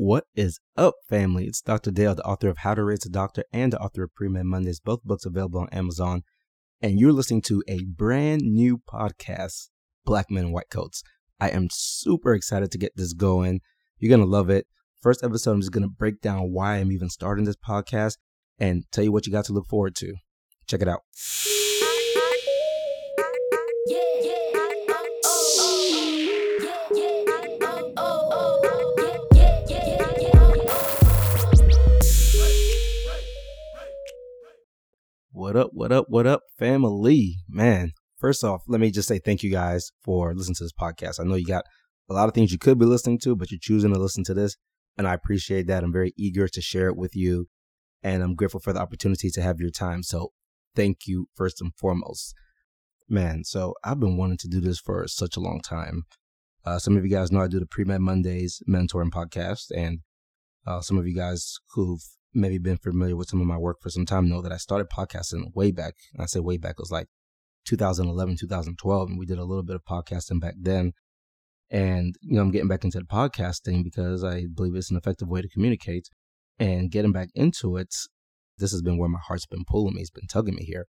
What is up, family? It's Dr. Dale, the author of How to Raise a Doctor and the author of Pre-Med Mondays, both books available on Amazon. And you're listening to a brand new podcast, Black Men in White Coats. I am super excited to get this going. You're going to love it. First episode, I'm just going to break down why I'm even starting this podcast and tell you what you got to look forward to. Check it out. What up, what up, what up, family? Man, first off, let me just say thank you guys for listening to this podcast. I know you got a lot of things you could be listening to, but you're choosing to listen to this. And I appreciate that. I'm very eager to share it with you. And I'm grateful for the opportunity to have your time. So thank you first and foremost. Man, so I've been wanting to do this for such a long time. Uh, some of you guys know I do the Pre Med Mondays mentoring podcast. And uh, some of you guys who've maybe been familiar with some of my work for some time know that I started podcasting way back. And I say way back, it was like 2011, 2012. And we did a little bit of podcasting back then. And, you know, I'm getting back into the podcasting because I believe it's an effective way to communicate. And getting back into it, this has been where my heart's been pulling me. It's been tugging me here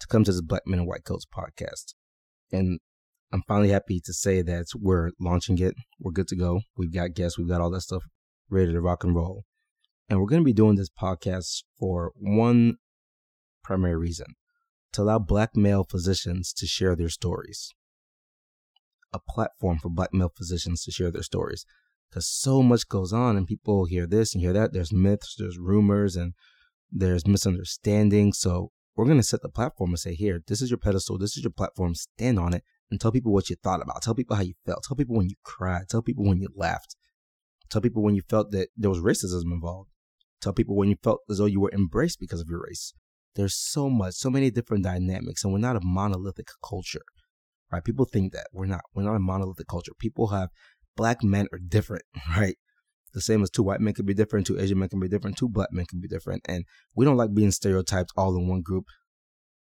to come to this Black Men in White Coats podcast. And I'm finally happy to say that we're launching it. We're good to go. We've got guests. We've got all that stuff ready to rock and roll. And we're going to be doing this podcast for one primary reason to allow black male physicians to share their stories. A platform for black male physicians to share their stories. Because so much goes on, and people hear this and hear that. There's myths, there's rumors, and there's misunderstanding. So we're going to set the platform and say, here, this is your pedestal, this is your platform, stand on it, and tell people what you thought about. Tell people how you felt. Tell people when you cried. Tell people when you laughed. Tell people when you felt that there was racism involved. Tell people when you felt as though you were embraced because of your race. There's so much, so many different dynamics, and we're not a monolithic culture, right? People think that we're not. We're not a monolithic culture. People have black men are different, right? The same as two white men can be different, two Asian men can be different, two black men can be different, and we don't like being stereotyped all in one group.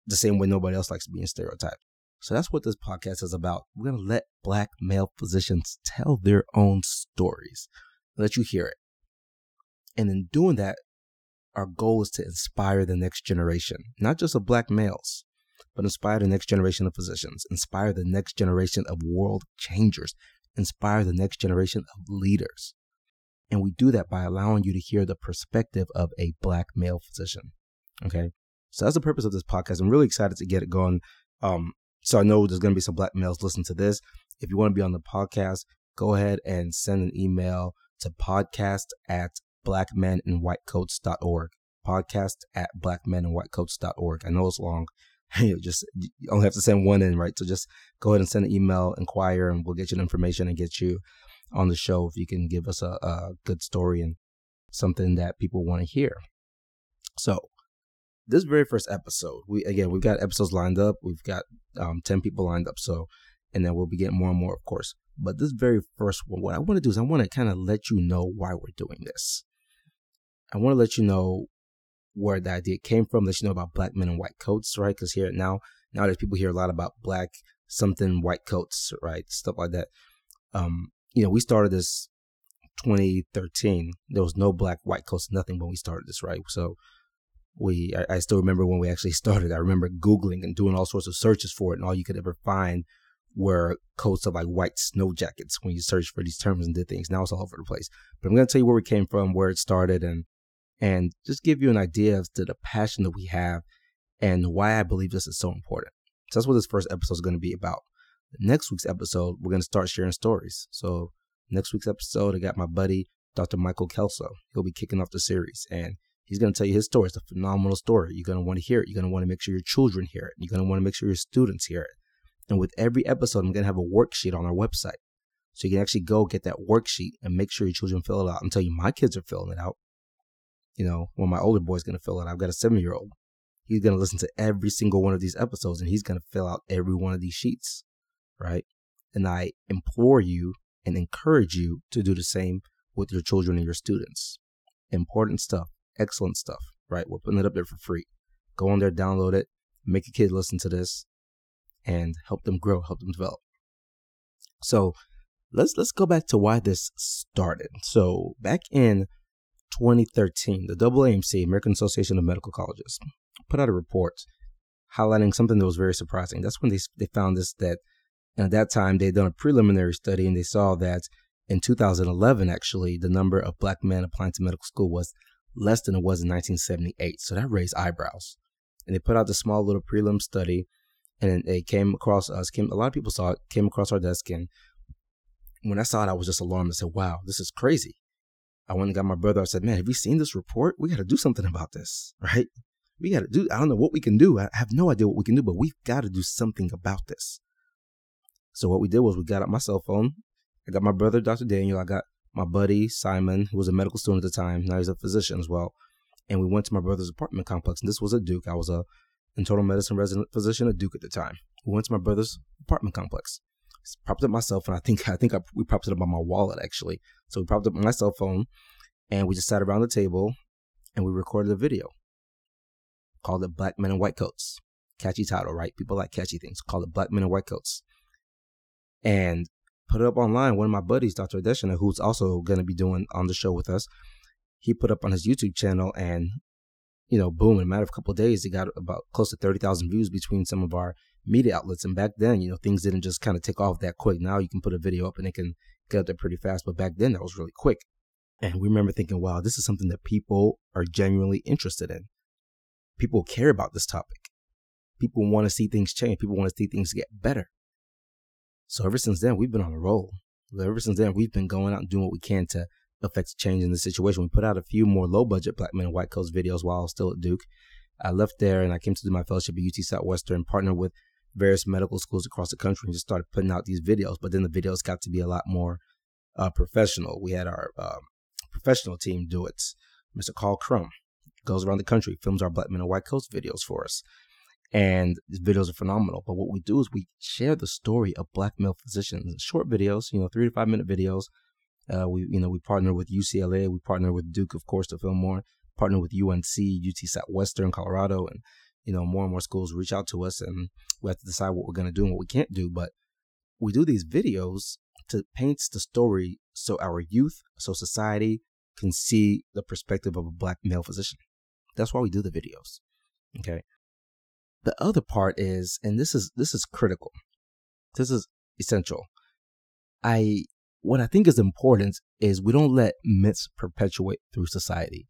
The same way nobody else likes being stereotyped. So that's what this podcast is about. We're gonna let black male physicians tell their own stories, let you hear it. And in doing that, our goal is to inspire the next generation, not just of black males, but inspire the next generation of physicians, inspire the next generation of world changers, inspire the next generation of leaders. And we do that by allowing you to hear the perspective of a black male physician. Okay. So that's the purpose of this podcast. I'm really excited to get it going. Um, so I know there's going to be some black males listening to this. If you want to be on the podcast, go ahead and send an email to podcast at blackmeninwhitecoats.org. Podcast at blackmeninwhitecoats.org. I know it's long. you just you only have to send one in, right? So just go ahead and send an email, inquire, and we'll get you the information and get you on the show if you can give us a, a good story and something that people want to hear. So this very first episode, we again we've got episodes lined up. We've got um, ten people lined up. So and then we'll be getting more and more, of course. But this very first one, what I want to do is I want to kind of let you know why we're doing this. I want to let you know where the idea came from, let you know about black men in white coats, right? Because here now, nowadays people hear a lot about black something white coats, right? Stuff like that. Um, you know, we started this 2013. There was no black white coats, nothing when we started this, right? So we, I, I still remember when we actually started. I remember Googling and doing all sorts of searches for it, and all you could ever find were coats of like white snow jackets when you search for these terms and did things. Now it's all over the place. But I'm going to tell you where we came from, where it started, and and just give you an idea of the, the passion that we have and why I believe this is so important. So that's what this first episode is going to be about. Next week's episode, we're going to start sharing stories. So next week's episode, I got my buddy, Dr. Michael Kelso. He'll be kicking off the series and he's going to tell you his story. It's a phenomenal story. You're going to want to hear it. You're going to want to make sure your children hear it. You're going to want to make sure your students hear it. And with every episode, I'm going to have a worksheet on our website. So you can actually go get that worksheet and make sure your children fill it out. I'm telling you, my kids are filling it out you know, when my older boy's going to fill it. I've got a seven year old. He's going to listen to every single one of these episodes and he's going to fill out every one of these sheets. Right. And I implore you and encourage you to do the same with your children and your students. Important stuff, excellent stuff, right? We're putting it up there for free. Go on there, download it, make a kid listen to this, and help them grow, help them develop. So let's let's go back to why this started. So back in 2013, the AAMC, American Association of Medical Colleges, put out a report highlighting something that was very surprising. That's when they they found this that at that time they'd done a preliminary study and they saw that in 2011 actually the number of black men applying to medical school was less than it was in 1978. So that raised eyebrows. And they put out the small little prelim study and it came across us. Came a lot of people saw it, came across our desk, and when I saw it, I was just alarmed. I said, "Wow, this is crazy." I went and got my brother. I said, "Man, have you seen this report? We got to do something about this, right? We got to do. I don't know what we can do. I have no idea what we can do, but we've got to do something about this." So what we did was we got out my cell phone. I got my brother, Dr. Daniel. I got my buddy Simon, who was a medical student at the time. Now he's a physician as well. And we went to my brother's apartment complex. And this was at Duke. I was a internal medicine resident physician at Duke at the time. We went to my brother's apartment complex. Propped up my cell phone. I think I think I, we propped it up on my wallet actually. So we propped up on my cell phone, and we just sat around the table, and we recorded a video. Called it "Black Men in White Coats." Catchy title, right? People like catchy things. Called it "Black Men in White Coats." And put it up online. One of my buddies, Dr. Adeshina, who's also going to be doing on the show with us, he put up on his YouTube channel, and you know, boom, in a matter of a couple of days, it got about close to 30,000 views between some of our media outlets. And back then, you know, things didn't just kind of take off that quick. Now you can put a video up and it can get up there pretty fast. But back then, that was really quick. And we remember thinking, wow, this is something that people are genuinely interested in. People care about this topic. People want to see things change. People want to see things get better. So ever since then, we've been on a roll. Ever since then, we've been going out and doing what we can to affect change in the situation. We put out a few more low budget Black Men in White Coats videos while I was still at Duke. I left there and I came to do my fellowship at UT Southwestern, partnered with various medical schools across the country, and just started putting out these videos. But then the videos got to be a lot more uh, professional. We had our um, professional team do it. Mr. Carl Crum goes around the country, films our Black Men in White Coats videos for us. And these videos are phenomenal. But what we do is we share the story of black male physicians, short videos, you know, three to five minute videos uh, we, you know, we partner with UCLA, we partner with Duke, of course, to film more. Partner with UNC, UT Southwestern, Colorado, and you know, more and more schools reach out to us, and we have to decide what we're going to do and what we can't do. But we do these videos to paint the story so our youth, so society can see the perspective of a black male physician. That's why we do the videos. Okay. The other part is, and this is this is critical. This is essential. I what I think is important is we don't let myths perpetuate through society.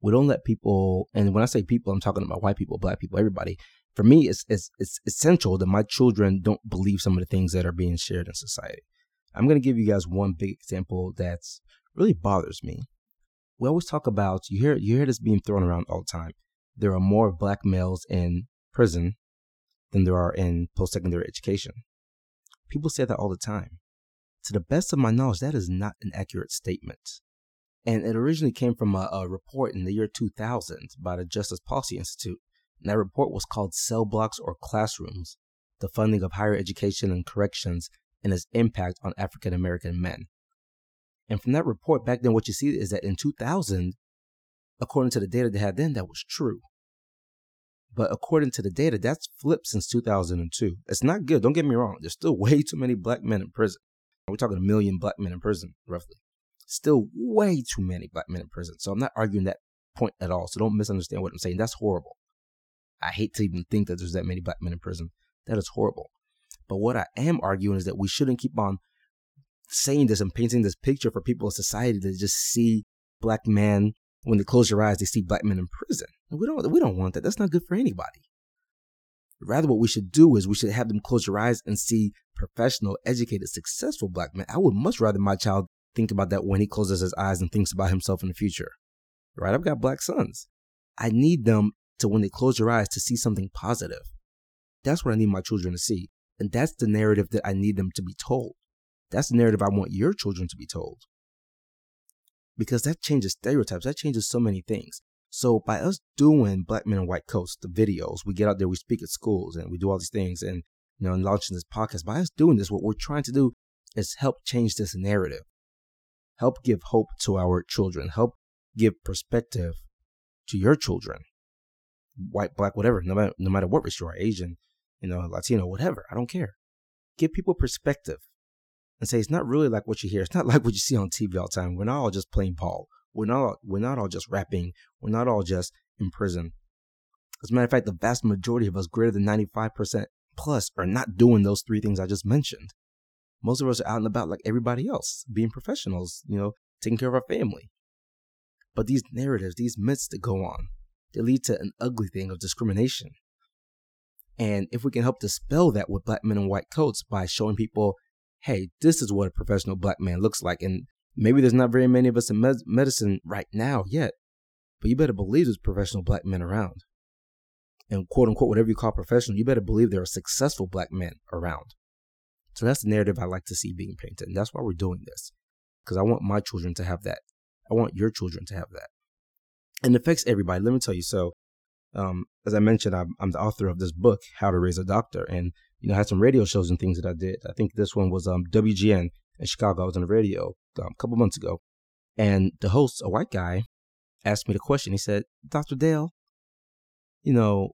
We don't let people, and when I say people, I'm talking about white people, black people, everybody. For me, it's, it's, it's essential that my children don't believe some of the things that are being shared in society. I'm going to give you guys one big example that's really bothers me. We always talk about, you hear, you hear this being thrown around all the time. There are more black males in prison than there are in post secondary education. People say that all the time. To the best of my knowledge, that is not an accurate statement. And it originally came from a, a report in the year 2000 by the Justice Policy Institute. And that report was called Cell Blocks or Classrooms The Funding of Higher Education and Corrections and Its Impact on African American Men. And from that report back then, what you see is that in 2000, according to the data they had then, that was true. But according to the data, that's flipped since 2002. It's not good. Don't get me wrong. There's still way too many black men in prison. We're talking a million black men in prison, roughly. Still way too many black men in prison. So I'm not arguing that point at all. So don't misunderstand what I'm saying. That's horrible. I hate to even think that there's that many black men in prison. That is horrible. But what I am arguing is that we shouldn't keep on saying this and painting this picture for people in society to just see black men when they close your eyes, they see black men in prison. We don't we don't want that. That's not good for anybody. Rather, what we should do is we should have them close their eyes and see professional, educated, successful black men. I would much rather my child think about that when he closes his eyes and thinks about himself in the future. Right? I've got black sons. I need them to, when they close their eyes, to see something positive. That's what I need my children to see. And that's the narrative that I need them to be told. That's the narrative I want your children to be told. Because that changes stereotypes. That changes so many things. So by us doing Black Men in White Coats, the videos, we get out there, we speak at schools, and we do all these things, and you know, and launching this podcast. By us doing this, what we're trying to do is help change this narrative, help give hope to our children, help give perspective to your children, white, black, whatever, no matter no matter what race you are, Asian, you know, Latino, whatever. I don't care. Give people perspective. and say it's not really like what you hear. It's not like what you see on TV all the time. We're not all just playing ball. We're not we're not all just rapping. We're not all just in prison. As a matter of fact, the vast majority of us, greater than 95% plus, are not doing those three things I just mentioned. Most of us are out and about like everybody else, being professionals, you know, taking care of our family. But these narratives, these myths that go on, they lead to an ugly thing of discrimination. And if we can help dispel that with black men in white coats by showing people, hey, this is what a professional black man looks like. And maybe there's not very many of us in med- medicine right now yet, but you better believe there's professional black men around. And quote unquote, whatever you call professional, you better believe there are successful black men around. So that's the narrative I like to see being painted. And that's why we're doing this. Because I want my children to have that. I want your children to have that. And it affects everybody. Let me tell you. So, um, as I mentioned, I'm, I'm, the author of this book, How to Raise a Doctor. And, you know, I had some radio shows and things that I did. I think this one was um, WGN in Chicago. I was on the radio um, a couple months ago. And the host, a white guy, asked me the question. He said, Dr. Dale, you know,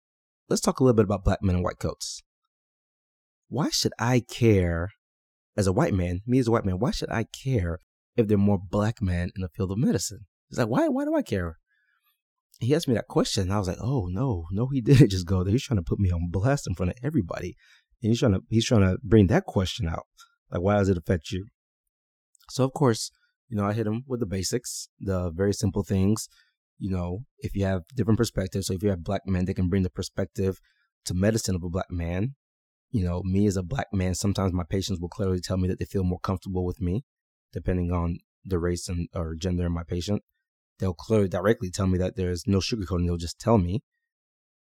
let's talk a little bit about black men in white coats. Why should I care as a white man, me as a white man, why should I care if there are more black men in the field of medicine? He's like, why, why do I care? He asked me that question. I was like, oh no, no, he didn't just go there. He's trying to put me on blast in front of everybody. And he's trying to, he's trying to bring that question out. Like, why does it affect you? So of course, you know, I hit him with the basics, the very simple things. You know, if you have different perspectives, so if you have black men, they can bring the perspective to medicine of a black man. You know, me as a black man, sometimes my patients will clearly tell me that they feel more comfortable with me, depending on the race and or gender of my patient. They'll clearly directly tell me that there's no sugarcoating. They'll just tell me,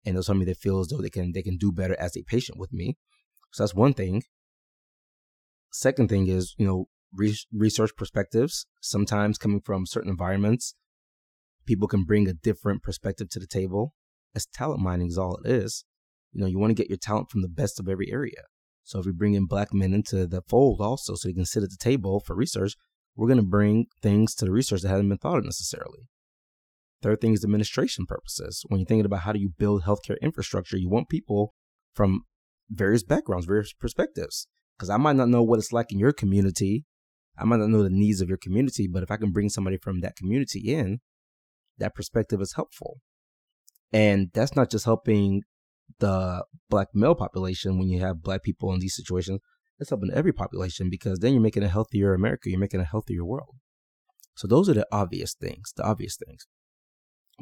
and they'll tell me they feel as though they can they can do better as a patient with me. So that's one thing. Second thing is, you know, research perspectives. Sometimes coming from certain environments, people can bring a different perspective to the table. As talent mining is all it is. You know, you want to get your talent from the best of every area. So if we bring in black men into the fold also, so they can sit at the table for research, we're going to bring things to the research that hadn't been thought of necessarily. Third thing is administration purposes. When you're thinking about how do you build healthcare infrastructure, you want people from various backgrounds, various perspectives. Because I might not know what it's like in your community I might not know the needs of your community, but if I can bring somebody from that community in, that perspective is helpful. And that's not just helping the black male population when you have black people in these situations, it's helping every population because then you're making a healthier America, you're making a healthier world. So those are the obvious things, the obvious things.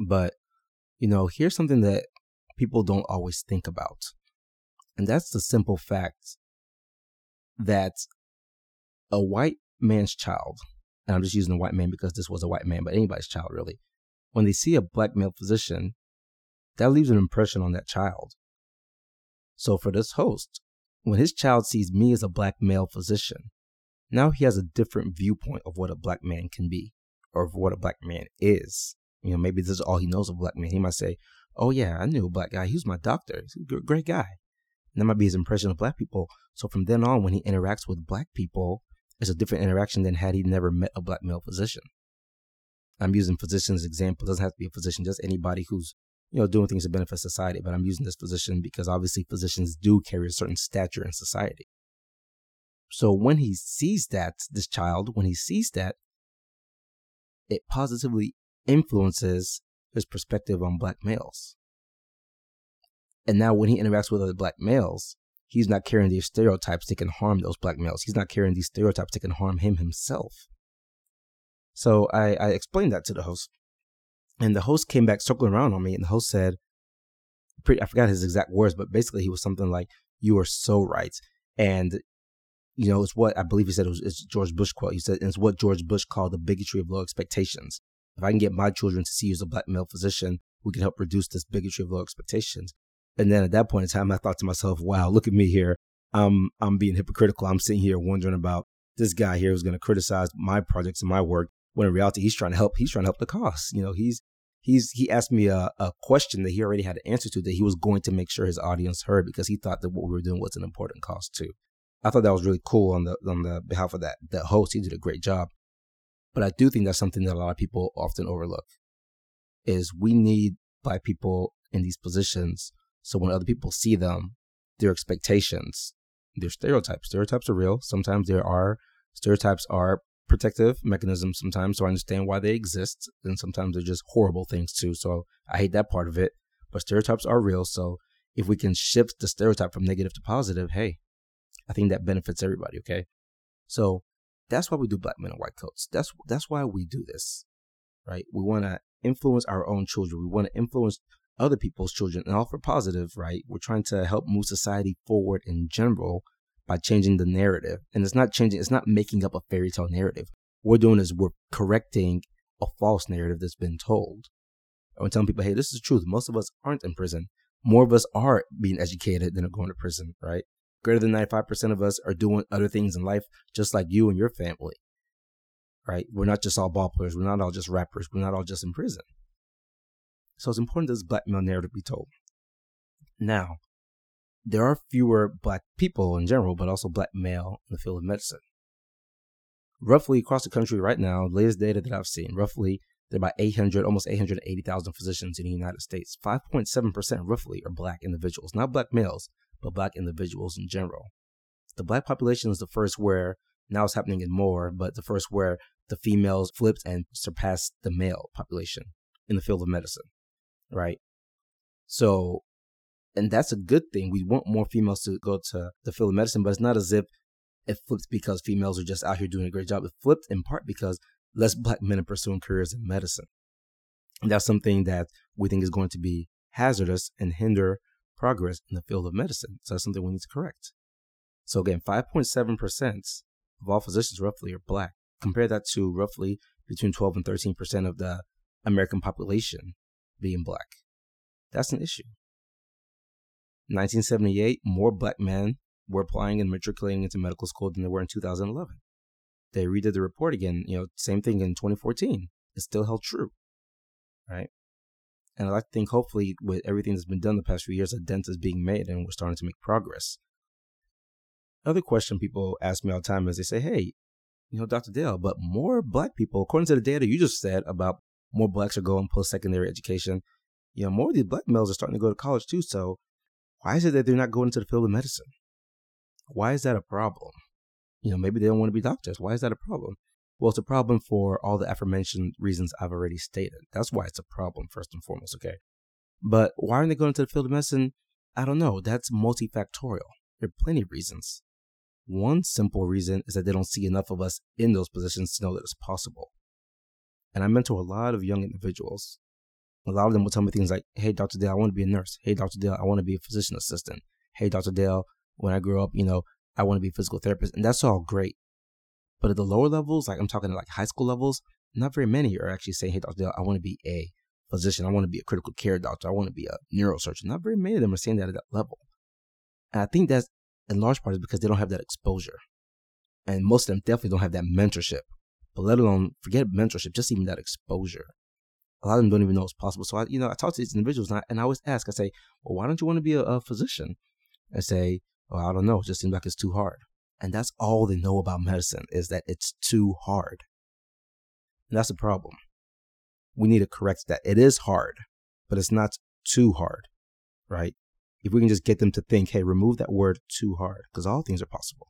But, you know, here's something that people don't always think about. And that's the simple fact that a white man's child, and I'm just using a white man because this was a white man, but anybody's child really, when they see a black male physician, that leaves an impression on that child. So for this host, when his child sees me as a black male physician, now he has a different viewpoint of what a black man can be or of what a black man is. You know, maybe this is all he knows of black man. He might say, Oh yeah, I knew a black guy. He was my doctor. He's a great guy. And that might be his impression of black people. So from then on, when he interacts with black people, it's a different interaction than had he never met a black male physician. I'm using physicians example. It doesn't have to be a physician, just anybody who's you know doing things to benefit society. But I'm using this position because obviously physicians do carry a certain stature in society. So when he sees that, this child, when he sees that, it positively influences his perspective on black males. And now when he interacts with other black males, he's not carrying these stereotypes that can harm those black males. He's not carrying these stereotypes that can harm him himself. So I, I explained that to the host. And the host came back circling around on me, and the host said, pretty, I forgot his exact words, but basically he was something like, You are so right. And, you know, it's what I believe he said it was it's George Bush quote. He said, It's what George Bush called the bigotry of low expectations. If I can get my children to see you as a black male physician, we can help reduce this bigotry of low expectations. And then at that point in time, I thought to myself, wow, look at me here. I'm, I'm being hypocritical. I'm sitting here wondering about this guy here who's going to criticize my projects and my work when in reality, he's trying to help. He's trying to help the cause. You know, he's, he's, he asked me a, a question that he already had an answer to that he was going to make sure his audience heard because he thought that what we were doing was an important cause too. I thought that was really cool on the, on the behalf of that, that host. He did a great job. But I do think that's something that a lot of people often overlook is we need black people in these positions so when other people see them, their expectations, their stereotypes, stereotypes are real. Sometimes there are Stereotypes are protective mechanisms sometimes, so I understand why they exist, and sometimes they're just horrible things too. So I hate that part of it. But stereotypes are real, so if we can shift the stereotype from negative to positive, hey, I think that benefits everybody. Okay, so that's why we do black men in white coats. That's that's why we do this, right? We want to influence our own children. We want to influence other people's children and all for positive, right? We're trying to help move society forward in general by changing the narrative. And it's not changing, it's not making up a fairy tale narrative. What we're doing is we're correcting a false narrative that's been told. I'm telling people, hey, this is the truth. Most of us aren't in prison. More of us are being educated than are going to prison, right? Greater than 95% of us are doing other things in life, just like you and your family, right? We're not just all ball players. We're not all just rappers. We're not all just in prison. So it's important this black male narrative be told. Now, there are fewer black people in general, but also black male in the field of medicine. Roughly across the country right now, latest data that I've seen, roughly there are about 800, almost 880,000 physicians in the United States. 5.7% roughly are black individuals, not black males, but black individuals in general. The black population is the first where, now it's happening in more, but the first where the females flipped and surpassed the male population in the field of medicine, right? So and that's a good thing. We want more females to go to the field of medicine, but it's not as if it flips because females are just out here doing a great job. It flipped in part because less black men are pursuing careers in medicine. And that's something that we think is going to be hazardous and hinder progress in the field of medicine. So that's something we need to correct. So again, 5.7% of all physicians roughly are black. Compare that to roughly between 12 and 13% of the American population being black. That's an issue. 1978, more black men were applying and matriculating into medical school than there were in 2011. They redid the report again, you know, same thing in 2014. It still held true, right? And I think, hopefully, with everything that's been done the past few years, a dent is being made and we're starting to make progress. Other question people ask me all the time is they say, hey, you know, Dr. Dale, but more black people, according to the data you just said about more blacks are going post secondary education, you know, more of these black males are starting to go to college too. So why is it that they're not going into the field of medicine? Why is that a problem? You know, maybe they don't want to be doctors. Why is that a problem? Well, it's a problem for all the aforementioned reasons I've already stated. That's why it's a problem, first and foremost, okay? But why aren't they going into the field of medicine? I don't know. That's multifactorial. There are plenty of reasons. One simple reason is that they don't see enough of us in those positions to know that it's possible. And I mentor a lot of young individuals a lot of them will tell me things like, Hey, Dr. Dale, I want to be a nurse. Hey, Dr. Dale, I want to be a physician assistant. Hey, Dr. Dale, when I grow up, you know, I want to be a physical therapist. And that's all great. But at the lower levels, like I'm talking like high school levels, not very many are actually saying, Hey, Dr. Dale, I want to be a physician. I want to be a critical care doctor. I want to be a neurosurgeon. Not very many of them are saying that at that level. And I think that's in large part is because they don't have that exposure. And most of them definitely don't have that mentorship. But let alone forget mentorship, just even that exposure a lot of them don't even know it's possible. So I, you know, I talk to these individuals and I, and I always ask, I say, well, why don't you want to be a, a physician? And say, well, I don't know. It just seems like it's too hard. And that's all they know about medicine is that it's too hard. And that's the problem. We need to correct that. It is hard, but it's not too hard, right? If we can just get them to think, hey, remove that word too hard, because all things are possible.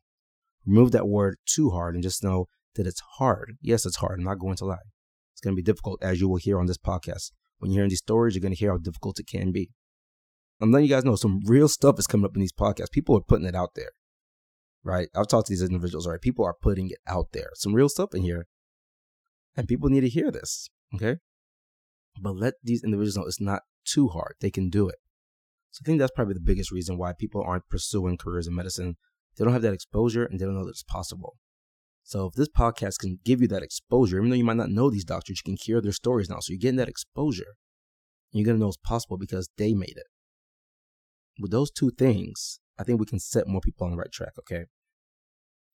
Remove that word too hard and just know that it's hard. Yes, it's hard. I'm not going to lie going to be difficult, as you will hear on this podcast. When you're hearing these stories, you're going to hear how difficult it can be. I'm letting you guys know some real stuff is coming up in these podcasts. People are putting it out there, right? I've talked to these individuals, right? People are putting it out there. Some real stuff in here. And people need to hear this, okay? But let these individuals know it's not too hard. They can do it. So I think that's probably the biggest reason why people aren't pursuing careers in medicine. They don't have that exposure and they don't know that it's possible. So if this podcast can give you that exposure, even though you might not know these doctors, you can hear their stories now. So you're getting that exposure. You're to know it's possible because they made it. With those two things, I think we can set more people on the right track, okay?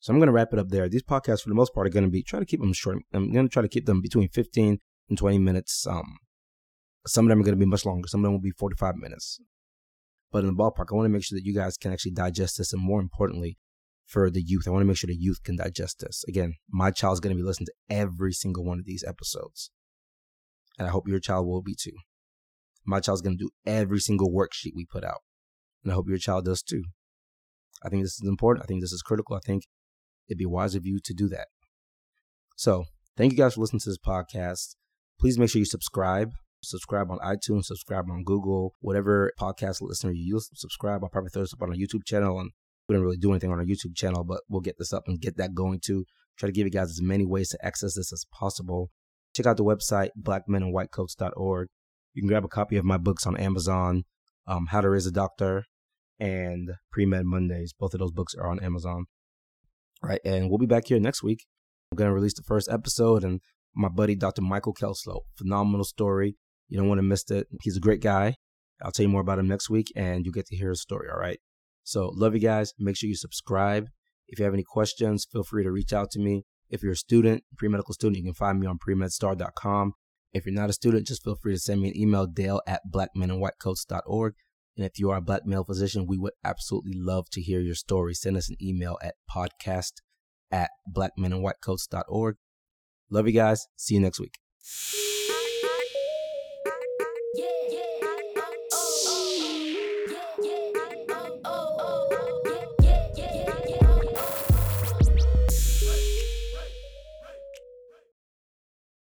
So I'm going to wrap it up there. These podcasts, for the most part, are going to be, try to keep them short. I'm going to try to keep them between 15 and 20 minutes. Um, some of them are going to be much longer. Some of them will be 45 minutes. But in the ballpark, I want to make sure that you guys can actually digest this and more importantly, for the youth. I want to make sure the youth can digest this. Again, my child's going to be listening to every single one of these episodes. And I hope your child will be too. My child's going to do every single worksheet we put out. And I hope your child does too. I think this is important. I think this is critical. I think it'd be wise of you to do that. So, thank you guys for listening to this podcast. Please make sure you subscribe. Subscribe on iTunes, subscribe on Google, whatever podcast listener you use, subscribe. I'll probably throw this up on our YouTube channel. And we don't really do anything on our YouTube channel, but we'll get this up and get that going too. Try to give you guys as many ways to access this as possible. Check out the website, blackmeninwhitecoats.org. You can grab a copy of my books on Amazon, um, How to Raise a Doctor and Pre-Med Mondays. Both of those books are on Amazon. All right, and we'll be back here next week. I'm going to release the first episode, and my buddy, Dr. Michael Kelslow. Phenomenal story. You don't want to miss it. He's a great guy. I'll tell you more about him next week, and you get to hear his story, all right? So, love you guys. Make sure you subscribe. If you have any questions, feel free to reach out to me. If you're a student, pre-medical student, you can find me on premedstar.com. If you're not a student, just feel free to send me an email, dale at blackmeninwhitecoats.org. And if you are a black male physician, we would absolutely love to hear your story. Send us an email at podcast at blackmeninwhitecoats.org. Love you guys. See you next week.